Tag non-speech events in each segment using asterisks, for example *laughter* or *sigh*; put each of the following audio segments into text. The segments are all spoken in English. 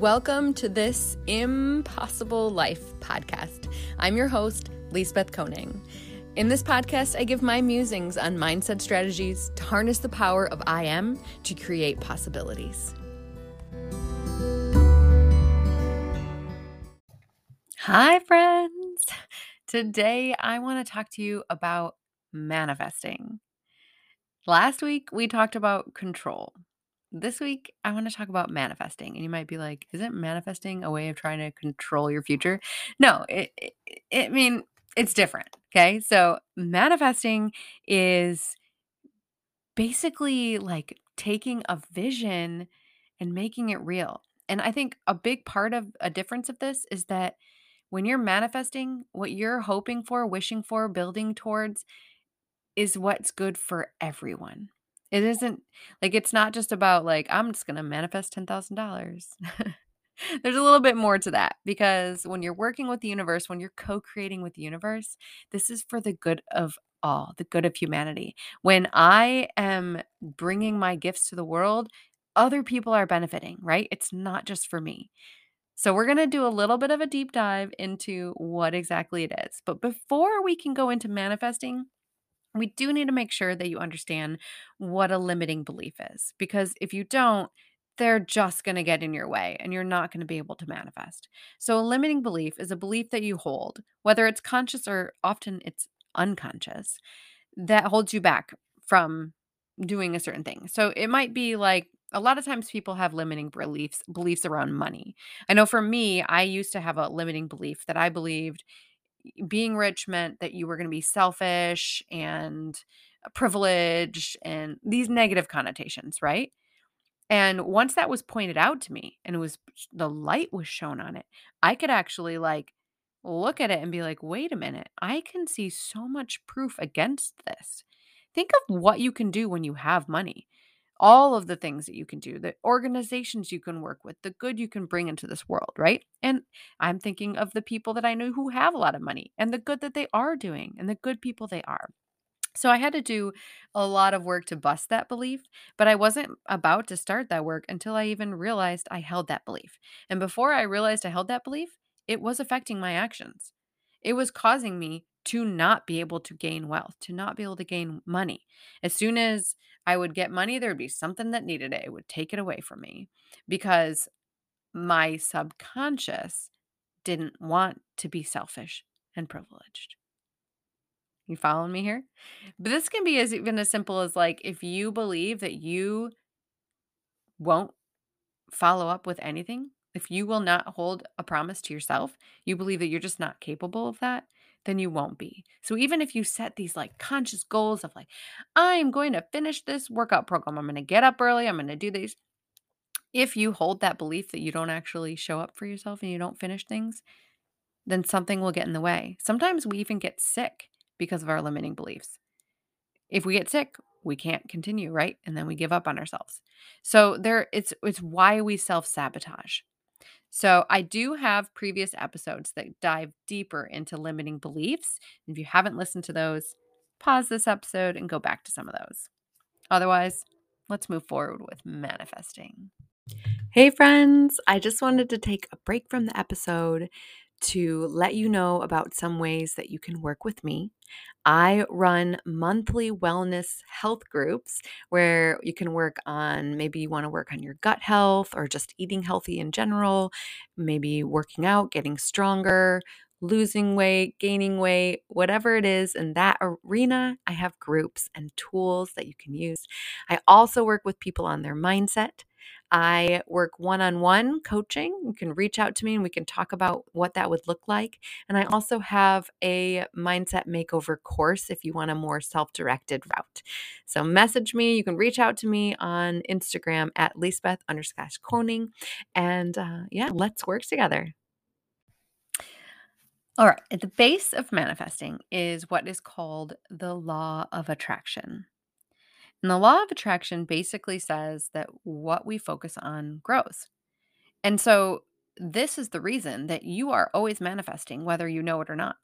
Welcome to this Impossible Life podcast. I'm your host, Lisbeth Koning. In this podcast, I give my musings on mindset strategies to harness the power of I am to create possibilities. Hi, friends. Today, I want to talk to you about manifesting. Last week, we talked about control. This week, I want to talk about manifesting. And you might be like, isn't manifesting a way of trying to control your future? No, it, it, it I mean, it's different. Okay. So, manifesting is basically like taking a vision and making it real. And I think a big part of a difference of this is that when you're manifesting, what you're hoping for, wishing for, building towards is what's good for everyone. It isn't like it's not just about like I'm just going to manifest $10,000. *laughs* There's a little bit more to that because when you're working with the universe, when you're co-creating with the universe, this is for the good of all, the good of humanity. When I am bringing my gifts to the world, other people are benefiting, right? It's not just for me. So, we're going to do a little bit of a deep dive into what exactly it is. But before we can go into manifesting, we do need to make sure that you understand what a limiting belief is because if you don't, they're just going to get in your way and you're not going to be able to manifest. So, a limiting belief is a belief that you hold, whether it's conscious or often it's unconscious, that holds you back from doing a certain thing. So, it might be like a lot of times people have limiting beliefs beliefs around money. I know for me, I used to have a limiting belief that I believed being rich meant that you were going to be selfish and uh, privileged and these negative connotations, right? And once that was pointed out to me and it was the light was shown on it, I could actually like look at it and be like, wait a minute, I can see so much proof against this. Think of what you can do when you have money all of the things that you can do, the organizations you can work with, the good you can bring into this world, right? And I'm thinking of the people that I know who have a lot of money and the good that they are doing and the good people they are. So I had to do a lot of work to bust that belief, but I wasn't about to start that work until I even realized I held that belief. And before I realized I held that belief, it was affecting my actions. It was causing me to not be able to gain wealth, to not be able to gain money. As soon as I would get money, there would be something that needed it. It would take it away from me because my subconscious didn't want to be selfish and privileged. You following me here? But this can be as even as simple as like if you believe that you won't follow up with anything, if you will not hold a promise to yourself, you believe that you're just not capable of that, then you won't be. So even if you set these like conscious goals of like, I'm going to finish this workout program, I'm going to get up early, I'm going to do these. If you hold that belief that you don't actually show up for yourself and you don't finish things, then something will get in the way. Sometimes we even get sick because of our limiting beliefs. If we get sick, we can't continue, right? And then we give up on ourselves. So there it's it's why we self-sabotage. So, I do have previous episodes that dive deeper into limiting beliefs. If you haven't listened to those, pause this episode and go back to some of those. Otherwise, let's move forward with manifesting. Hey, friends, I just wanted to take a break from the episode to let you know about some ways that you can work with me. I run monthly wellness health groups where you can work on maybe you want to work on your gut health or just eating healthy in general, maybe working out, getting stronger, losing weight, gaining weight, whatever it is in that arena, I have groups and tools that you can use. I also work with people on their mindset. I work one on one coaching. You can reach out to me and we can talk about what that would look like. And I also have a mindset makeover course if you want a more self directed route. So message me. You can reach out to me on Instagram at Lisbeth underscore Koning. And uh, yeah, let's work together. All right. At the base of manifesting is what is called the law of attraction. And the law of attraction basically says that what we focus on grows. And so, this is the reason that you are always manifesting, whether you know it or not.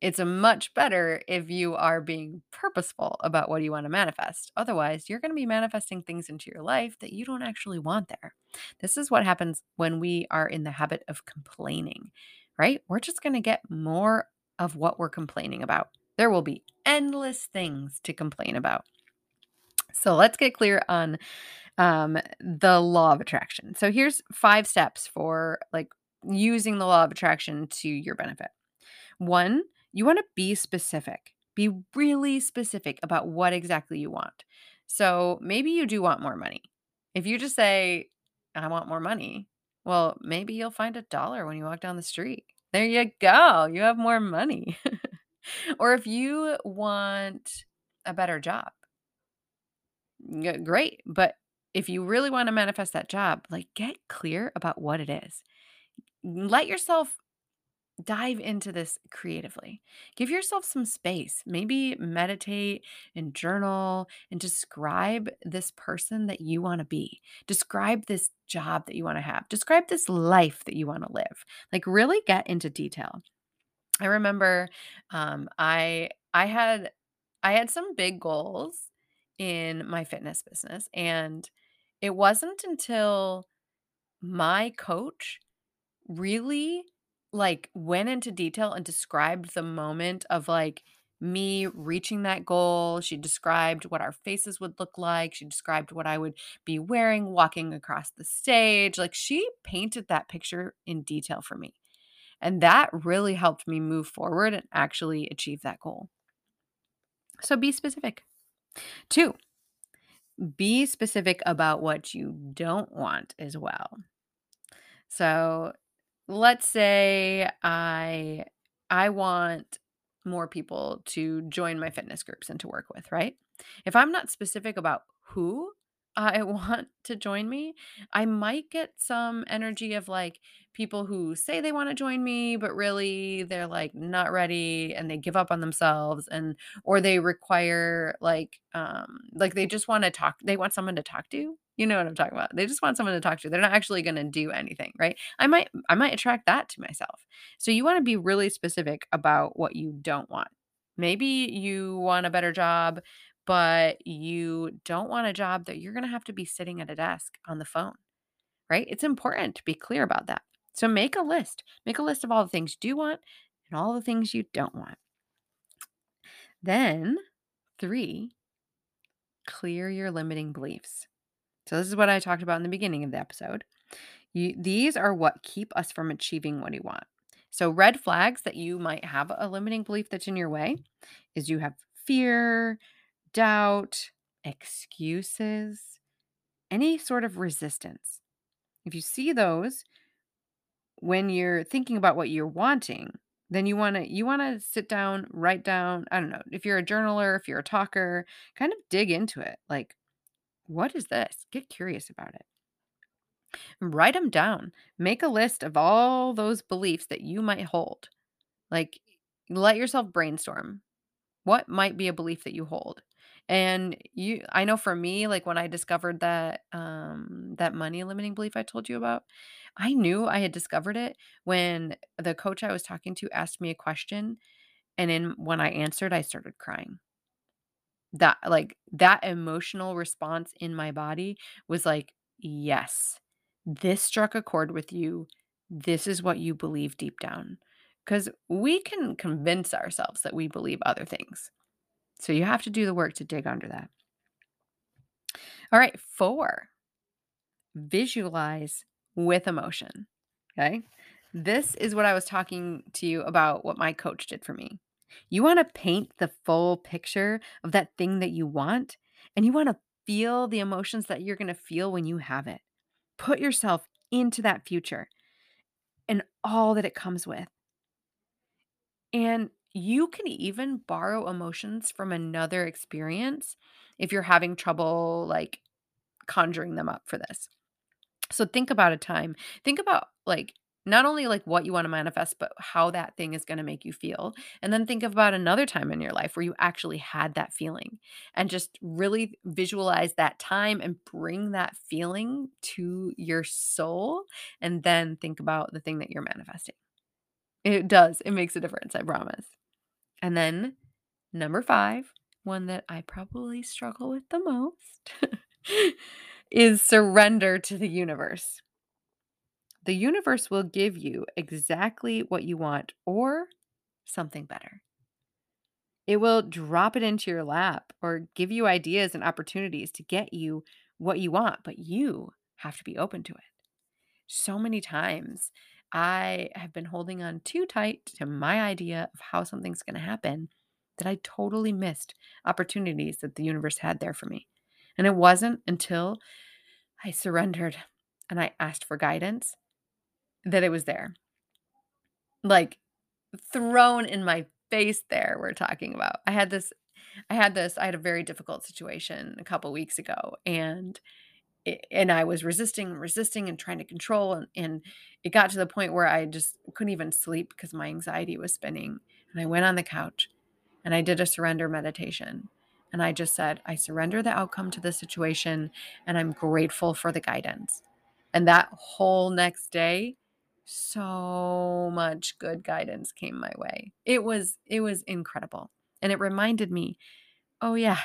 It's much better if you are being purposeful about what you want to manifest. Otherwise, you're going to be manifesting things into your life that you don't actually want there. This is what happens when we are in the habit of complaining, right? We're just going to get more of what we're complaining about. There will be endless things to complain about. So let's get clear on um, the law of attraction. So here's five steps for like using the law of attraction to your benefit. One, you want to be specific. Be really specific about what exactly you want. So maybe you do want more money. If you just say, I want more money, well, maybe you'll find a dollar when you walk down the street. There you go. You have more money. *laughs* or if you want a better job, great. But if you really want to manifest that job, like get clear about what it is. Let yourself dive into this creatively. Give yourself some space. Maybe meditate and journal and describe this person that you want to be. Describe this job that you want to have. Describe this life that you want to live. Like really get into detail. I remember um, I I had I had some big goals in my fitness business and it wasn't until my coach really like went into detail and described the moment of like me reaching that goal. She described what our faces would look like. She described what I would be wearing walking across the stage. Like she painted that picture in detail for me. And that really helped me move forward and actually achieve that goal. So be specific. Two, be specific about what you don't want as well. So let's say I I want more people to join my fitness groups and to work with, right? If I'm not specific about who I *laughs* want to join me, I might get some energy of like people who say they want to join me, but really they're like not ready and they give up on themselves and or they require like um like they just want to talk, they want someone to talk to. You know what I'm talking about. They just want someone to talk to. They're not actually going to do anything, right? I might I might attract that to myself. So you want to be really specific about what you don't want. Maybe you want a better job but you don't want a job that you're going to have to be sitting at a desk on the phone, right? It's important to be clear about that. So make a list. Make a list of all the things you want and all the things you don't want. Then, three, clear your limiting beliefs. So, this is what I talked about in the beginning of the episode. You, these are what keep us from achieving what we want. So, red flags that you might have a limiting belief that's in your way is you have fear, doubt, excuses, any sort of resistance. If you see those when you're thinking about what you're wanting, then you want to you want to sit down, write down, I don't know, if you're a journaler, if you're a talker, kind of dig into it. Like what is this? Get curious about it. Write them down. Make a list of all those beliefs that you might hold. Like let yourself brainstorm. What might be a belief that you hold? And you I know for me, like when I discovered that um that money limiting belief I told you about, I knew I had discovered it when the coach I was talking to asked me a question and then when I answered, I started crying. That like that emotional response in my body was like, "Yes. This struck a chord with you. This is what you believe deep down." Cuz we can convince ourselves that we believe other things. So you have to do the work to dig under that. All right, four, visualize with emotion. Okay. This is what I was talking to you about what my coach did for me. You want to paint the full picture of that thing that you want, and you want to feel the emotions that you're going to feel when you have it. Put yourself into that future and all that it comes with. And you can even borrow emotions from another experience if you're having trouble like conjuring them up for this. So think about a time. Think about like not only like what you want to manifest but how that thing is going to make you feel and then think about another time in your life where you actually had that feeling and just really visualize that time and bring that feeling to your soul and then think about the thing that you're manifesting it does it makes a difference i promise And then number five, one that I probably struggle with the most, *laughs* is surrender to the universe. The universe will give you exactly what you want or something better. It will drop it into your lap or give you ideas and opportunities to get you what you want, but you have to be open to it. So many times I have been holding on too tight to my idea of how something's going to happen that I totally missed opportunities that the universe had there for me. And it wasn't until I surrendered and I asked for guidance that it was there. Like thrown in my face there we're talking about. I had this I had this I had a very difficult situation a couple weeks ago and and I was resisting resisting and trying to control and, and it got to the point where I just couldn't even sleep because my anxiety was spinning and I went on the couch and I did a surrender meditation and I just said I surrender the outcome to the situation and I'm grateful for the guidance. And that whole next day so much good guidance came my way. It was it was incredible. And it reminded me, oh yeah,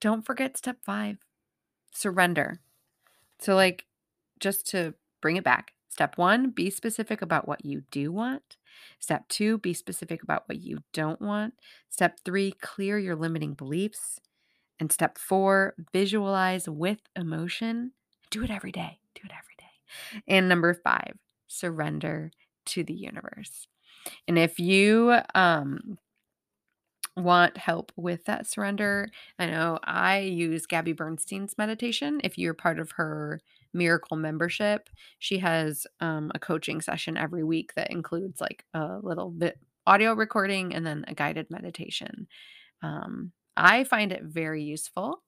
don't forget step 5. Surrender. So like just to bring it back. Step 1, be specific about what you do want. Step 2, be specific about what you don't want. Step 3, clear your limiting beliefs. And step 4, visualize with emotion. Do it every day. Do it every day. And number 5, surrender to the universe. And if you um, want help with that surrender, I know I use Gabby Bernstein's meditation. If you're part of her miracle membership, she has um, a coaching session every week that includes like a little bit audio recording and then a guided meditation. Um, I find it very useful.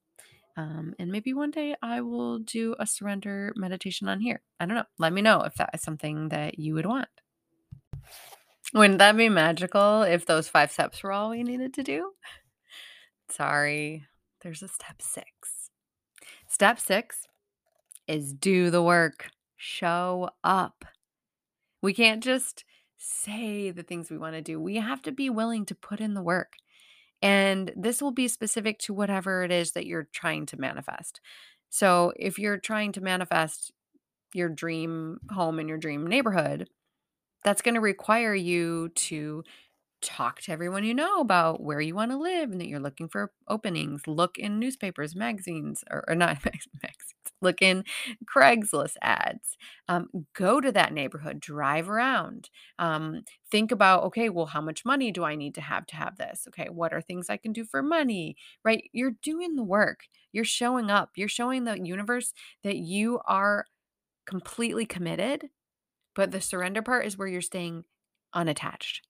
Um, and maybe one day I will do a surrender meditation on here. I don't know. Let me know if that is something that you would want. Wouldn't that be magical if those five steps were all we needed to do? Sorry, there's a step six. Step six is do the work, show up. We can't just say the things we want to do, we have to be willing to put in the work. And this will be specific to whatever it is that you're trying to manifest. So if you're trying to manifest your dream home in your dream neighborhood, that's going to require you to talk to everyone you know about where you want to live and that you're looking for openings. Look in newspapers, magazines, or, or not *laughs* magazines. Look in Craigslist ads. Um, go to that neighborhood, drive around. Um, think about, okay, well, how much money do I need to have to have this? Okay, what are things I can do for money? Right? You're doing the work. You're showing up. You're showing the universe that you are completely committed. But the surrender part is where you're staying unattached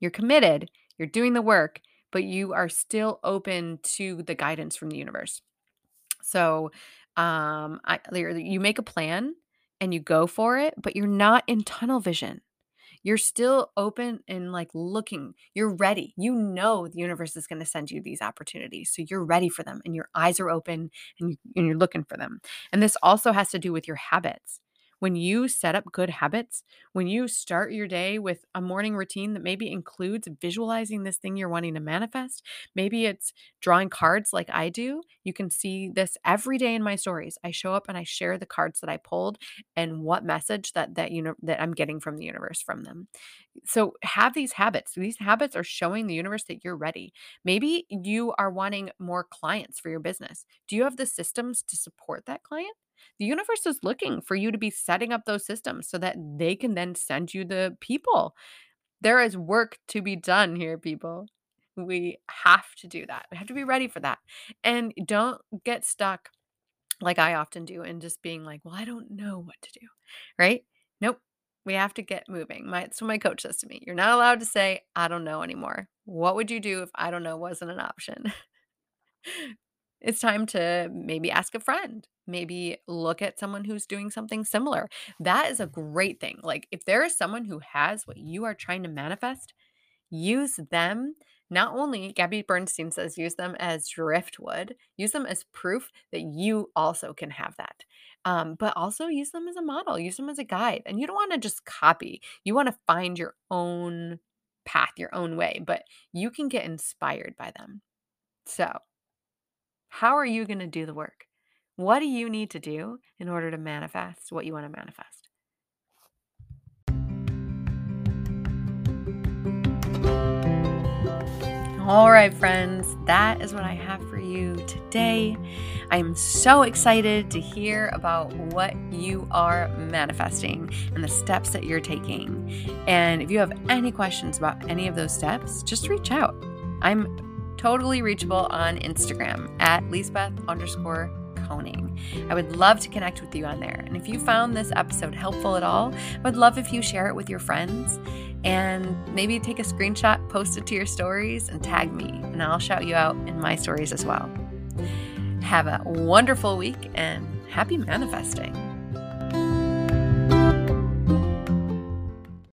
you're committed, you're doing the work, but you are still open to the guidance from the universe. So, um, I, you make a plan and you go for it, but you're not in tunnel vision. You're still open and like looking. You're ready. You know the universe is going to send you these opportunities. So you're ready for them and your eyes are open and, you, and you're looking for them. And this also has to do with your habits when you set up good habits, when you start your day with a morning routine that maybe includes visualizing this thing you're wanting to manifest, maybe it's drawing cards like I do. You can see this every day in my stories. I show up and I share the cards that I pulled and what message that that you know that I'm getting from the universe from them. So have these habits. These habits are showing the universe that you're ready. Maybe you are wanting more clients for your business. Do you have the systems to support that client? The universe is looking for you to be setting up those systems so that they can then send you the people. There is work to be done here, people. We have to do that. We have to be ready for that. And don't get stuck like I often do and just being like, well, I don't know what to do. Right? Nope. We have to get moving. My so my coach says to me, You're not allowed to say, I don't know anymore. What would you do if I don't know wasn't an option? *laughs* It's time to maybe ask a friend, maybe look at someone who's doing something similar. That is a great thing. Like, if there is someone who has what you are trying to manifest, use them. Not only, Gabby Bernstein says, use them as driftwood, use them as proof that you also can have that. Um, but also use them as a model, use them as a guide. And you don't want to just copy, you want to find your own path, your own way, but you can get inspired by them. So, how are you going to do the work? What do you need to do in order to manifest what you want to manifest? All right, friends, that is what I have for you today. I'm so excited to hear about what you are manifesting and the steps that you're taking. And if you have any questions about any of those steps, just reach out. I'm totally reachable on Instagram at Lisbeth underscore Koning. I would love to connect with you on there. And if you found this episode helpful at all, I would love if you share it with your friends and maybe take a screenshot, post it to your stories, and tag me, and I'll shout you out in my stories as well. Have a wonderful week and happy manifesting.